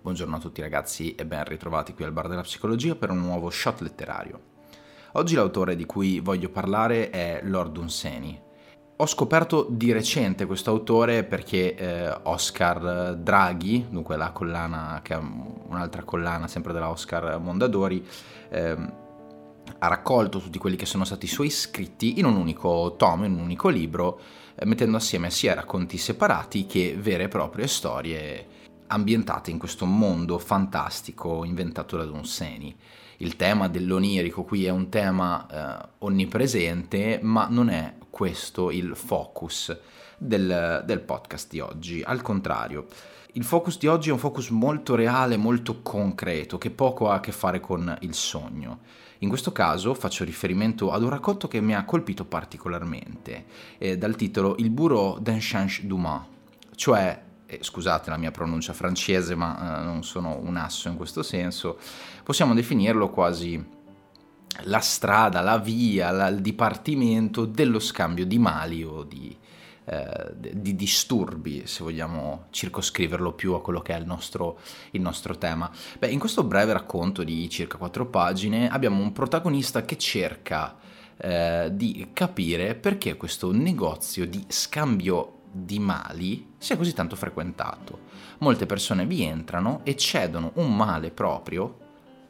Buongiorno a tutti ragazzi e ben ritrovati qui al Bar della Psicologia per un nuovo shot letterario. Oggi l'autore di cui voglio parlare è Lord Dunsany. Ho scoperto di recente questo autore perché eh, Oscar Draghi, dunque la collana, che è un'altra collana sempre della Oscar Mondadori, eh, ha raccolto tutti quelli che sono stati i suoi scritti in un unico tomo, in un unico libro, eh, mettendo assieme sia racconti separati che vere e proprie storie ambientate in questo mondo fantastico inventato da Dunsany. Il tema dell'onirico qui è un tema eh, onnipresente, ma non è questo il focus del, del podcast di oggi. Al contrario, il focus di oggi è un focus molto reale, molto concreto, che poco ha a che fare con il sogno. In questo caso faccio riferimento ad un racconto che mi ha colpito particolarmente, eh, dal titolo Il bureau d'un change d'humain, cioè eh, scusate la mia pronuncia francese, ma eh, non sono un asso in questo senso, possiamo definirlo quasi la strada, la via, la, il dipartimento dello scambio di mali o di, eh, di, disturbi, se vogliamo circoscriverlo più a quello che è il nostro, il nostro tema. Beh, in questo breve racconto di circa quattro pagine abbiamo un protagonista che cerca eh, di capire perché questo negozio di scambio di mali sia così tanto frequentato. Molte persone vi entrano e cedono un male proprio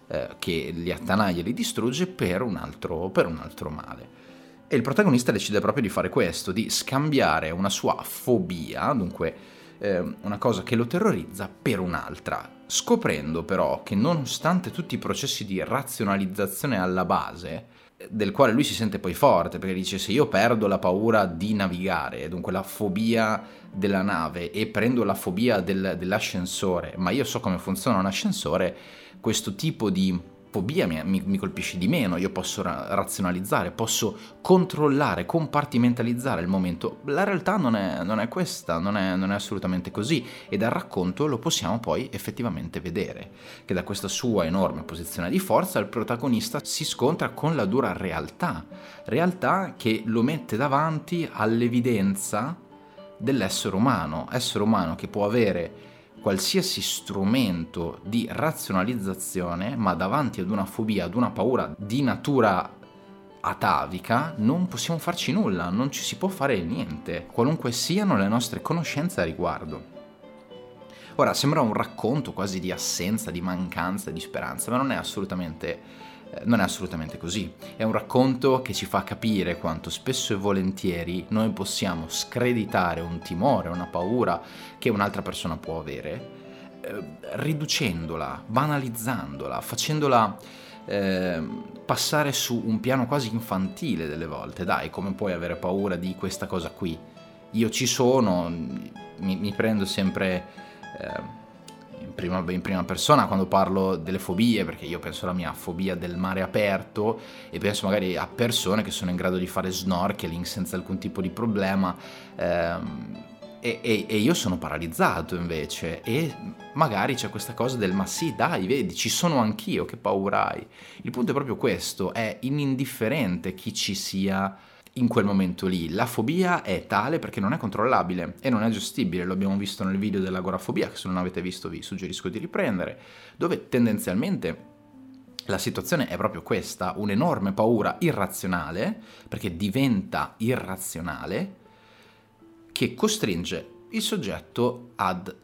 eh, che li attanaglia e li distrugge per un, altro, per un altro male. E il protagonista decide proprio di fare questo, di scambiare una sua fobia, dunque eh, una cosa che lo terrorizza, per un'altra, scoprendo però che nonostante tutti i processi di razionalizzazione alla base, del quale lui si sente poi forte, perché dice se io perdo la paura di navigare, dunque la fobia della nave, e prendo la fobia del, dell'ascensore, ma io so come funziona un ascensore, questo tipo di fobia mi, mi, mi, colpisce di meno, io posso ra- razionalizzare, posso controllare, compartimentalizzare il momento. La realtà non è, non è questa, non è, non è, assolutamente così e dal racconto lo possiamo poi effettivamente vedere, che da questa sua enorme posizione di forza il protagonista si scontra con la dura realtà, realtà che lo mette davanti all'evidenza dell'essere umano, essere umano che può avere qualsiasi strumento di razionalizzazione, ma davanti ad una fobia, ad una paura di natura atavica, non possiamo farci nulla, non ci si può fare niente, qualunque siano le nostre conoscenze a riguardo. Ora, sembra un racconto quasi di assenza, di mancanza, di speranza, ma non è assolutamente non è assolutamente così. È un racconto che ci fa capire quanto spesso e volentieri noi possiamo screditare un timore, una paura che un'altra persona può avere, eh, riducendola, banalizzandola, facendola eh, passare su un piano quasi infantile delle volte. Dai, come puoi avere paura di questa cosa qui? Io ci sono, mi, mi prendo sempre... Eh, prima, in prima, persona quando parlo delle fobie, perché io penso alla mia fobia del mare aperto e penso magari a persone che sono in grado di fare snorkeling senza alcun tipo di problema. Ehm, e, e, e, io sono paralizzato invece e magari c'è questa cosa del ma sì dai vedi ci sono anch'io che paura hai il punto è proprio questo è inindifferente chi ci sia in quel momento lì. La fobia è tale perché non è controllabile e non è gestibile, lo abbiamo visto nel video dell'agorafobia, che se non avete visto vi suggerisco di riprendere, dove tendenzialmente la situazione è proprio questa, un'enorme paura irrazionale, perché diventa irrazionale, che costringe il soggetto ad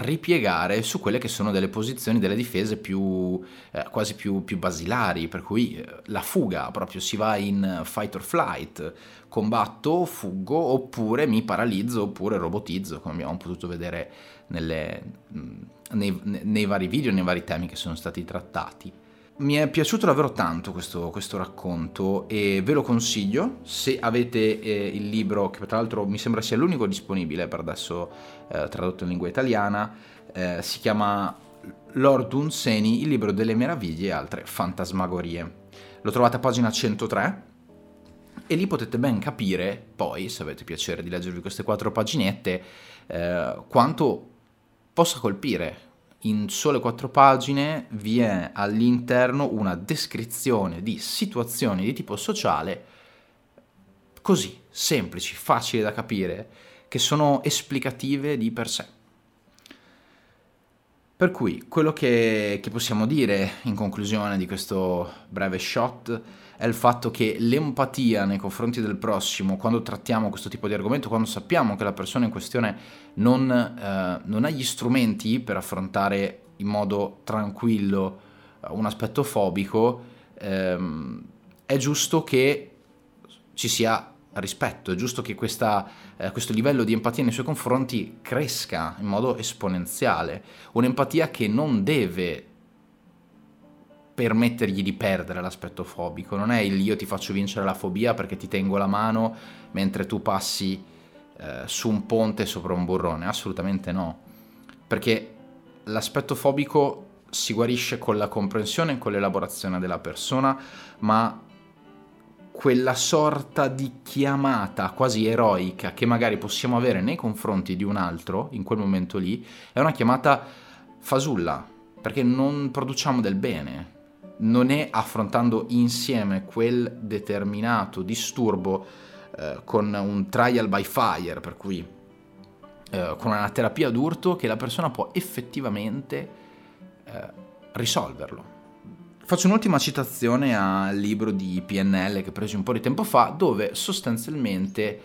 ripiegare su quelle che sono delle posizioni delle difese più eh, quasi più, più, basilari, per cui eh, la fuga proprio si va in fight or flight, combatto, fuggo oppure mi paralizzo oppure robotizzo, come abbiamo potuto vedere nelle, mm, nei, nei vari video, nei vari temi che sono stati trattati. Mi è piaciuto davvero tanto questo, questo, racconto e ve lo consiglio se avete eh, il libro, che tra l'altro mi sembra sia l'unico disponibile per adesso eh, tradotto in lingua italiana, eh, si chiama Lord Dunseni, il libro delle meraviglie e altre fantasmagorie. Lo trovate a pagina 103 e lì potete ben capire, poi, se avete piacere di leggervi queste quattro paginette, eh, quanto possa colpire in sole quattro pagine vi è all'interno una descrizione di situazioni di tipo sociale così, semplici, facili da capire, che sono esplicative di per sé. Per cui quello che, che, possiamo dire in conclusione di questo breve shot è il fatto che l'empatia nei confronti del prossimo, quando trattiamo questo tipo di argomento, quando sappiamo che la persona in questione non, eh, non ha gli strumenti per affrontare in modo tranquillo eh, un aspetto fobico, ehm, è giusto che ci sia rispetto, è giusto che questa, eh, questo livello di empatia nei suoi confronti cresca in modo esponenziale, un'empatia che non deve permettergli di perdere l'aspetto fobico, non è il io ti faccio vincere la fobia perché ti tengo la mano mentre tu passi eh, su un ponte sopra un burrone, assolutamente no, perché l'aspetto fobico si guarisce con la comprensione e con l'elaborazione della persona, ma quella sorta di chiamata quasi eroica che magari possiamo avere nei confronti di un altro in quel momento lì è una chiamata fasulla, perché non produciamo del bene. Non è affrontando insieme quel determinato disturbo eh, con un trial by fire, per cui eh, con una terapia d'urto che la persona può effettivamente eh, risolverlo. Faccio un'ultima citazione al libro di PNL che ho preso un po' di tempo fa, dove sostanzialmente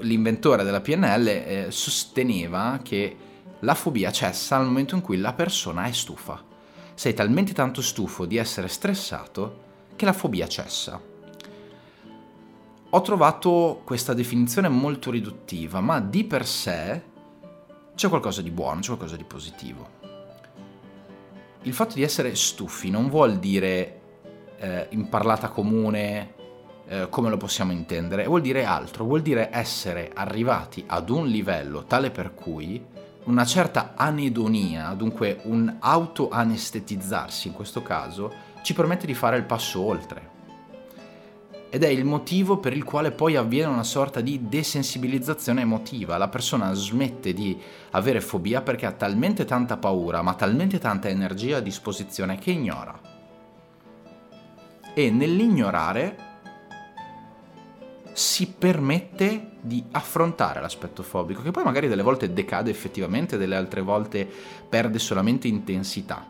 l'inventore della PNL eh, sosteneva che la fobia cessa nel momento in cui la persona è stufa. Sei talmente tanto stufo di essere stressato che la fobia cessa. Ho trovato questa definizione molto riduttiva, ma di per sé c'è qualcosa di buono, c'è qualcosa di positivo il fatto di essere stufi non vuol dire eh, in parlata comune eh, come lo possiamo intendere, vuol dire altro, vuol dire essere arrivati ad un livello tale per cui una certa anedonia, dunque un auto-anestetizzarsi in questo caso, ci permette di fare il passo oltre ed è il motivo per il quale poi avviene una sorta di desensibilizzazione emotiva. La persona smette di avere fobia perché ha talmente tanta paura, ma talmente tanta energia a disposizione che ignora. E nell'ignorare si permette di affrontare l'aspetto fobico, che poi magari delle volte decade effettivamente, delle altre volte perde solamente intensità.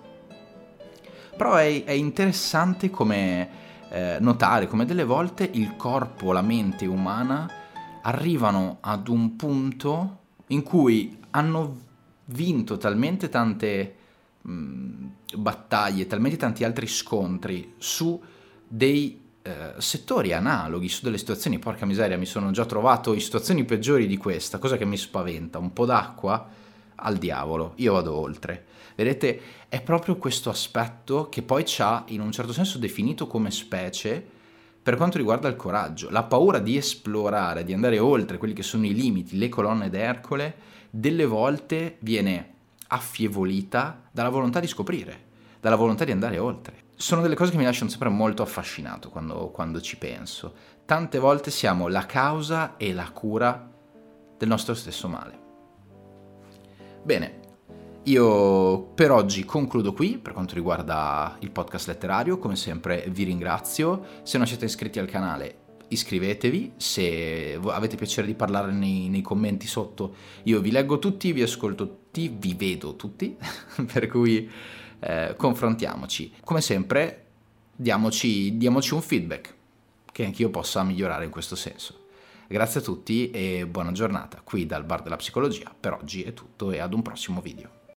Però è, è interessante come eh, notare come delle volte il corpo, la mente umana arrivano ad un punto in cui hanno vinto talmente tante mh, mm, battaglie, talmente tanti altri scontri su dei eh, settori analoghi, su delle situazioni, porca miseria, mi sono già trovato in situazioni peggiori di questa, cosa che mi spaventa, un po' d'acqua al diavolo, io vado oltre. Vedete, è proprio questo aspetto che poi ci ha in un certo senso definito come specie per quanto riguarda il coraggio, la paura di esplorare, di andare oltre quelli che sono i limiti, le colonne d'Ercole, delle volte viene affievolita dalla volontà di scoprire, dalla volontà di andare oltre. Sono delle cose che mi lasciano sempre molto affascinato quando, quando ci penso. Tante volte siamo la causa e la cura del nostro stesso male. Bene, io per oggi concludo qui per quanto riguarda il podcast letterario, come sempre vi ringrazio, se non siete iscritti al canale iscrivetevi, se avete piacere di parlare nei, nei commenti sotto io vi leggo tutti, vi ascolto tutti, vi vedo tutti, per cui eh, confrontiamoci. Come sempre diamoci, diamoci un feedback che anch'io possa migliorare in questo senso. Grazie a tutti e buona giornata. Qui dal Bar della Psicologia per oggi è tutto e ad un prossimo video.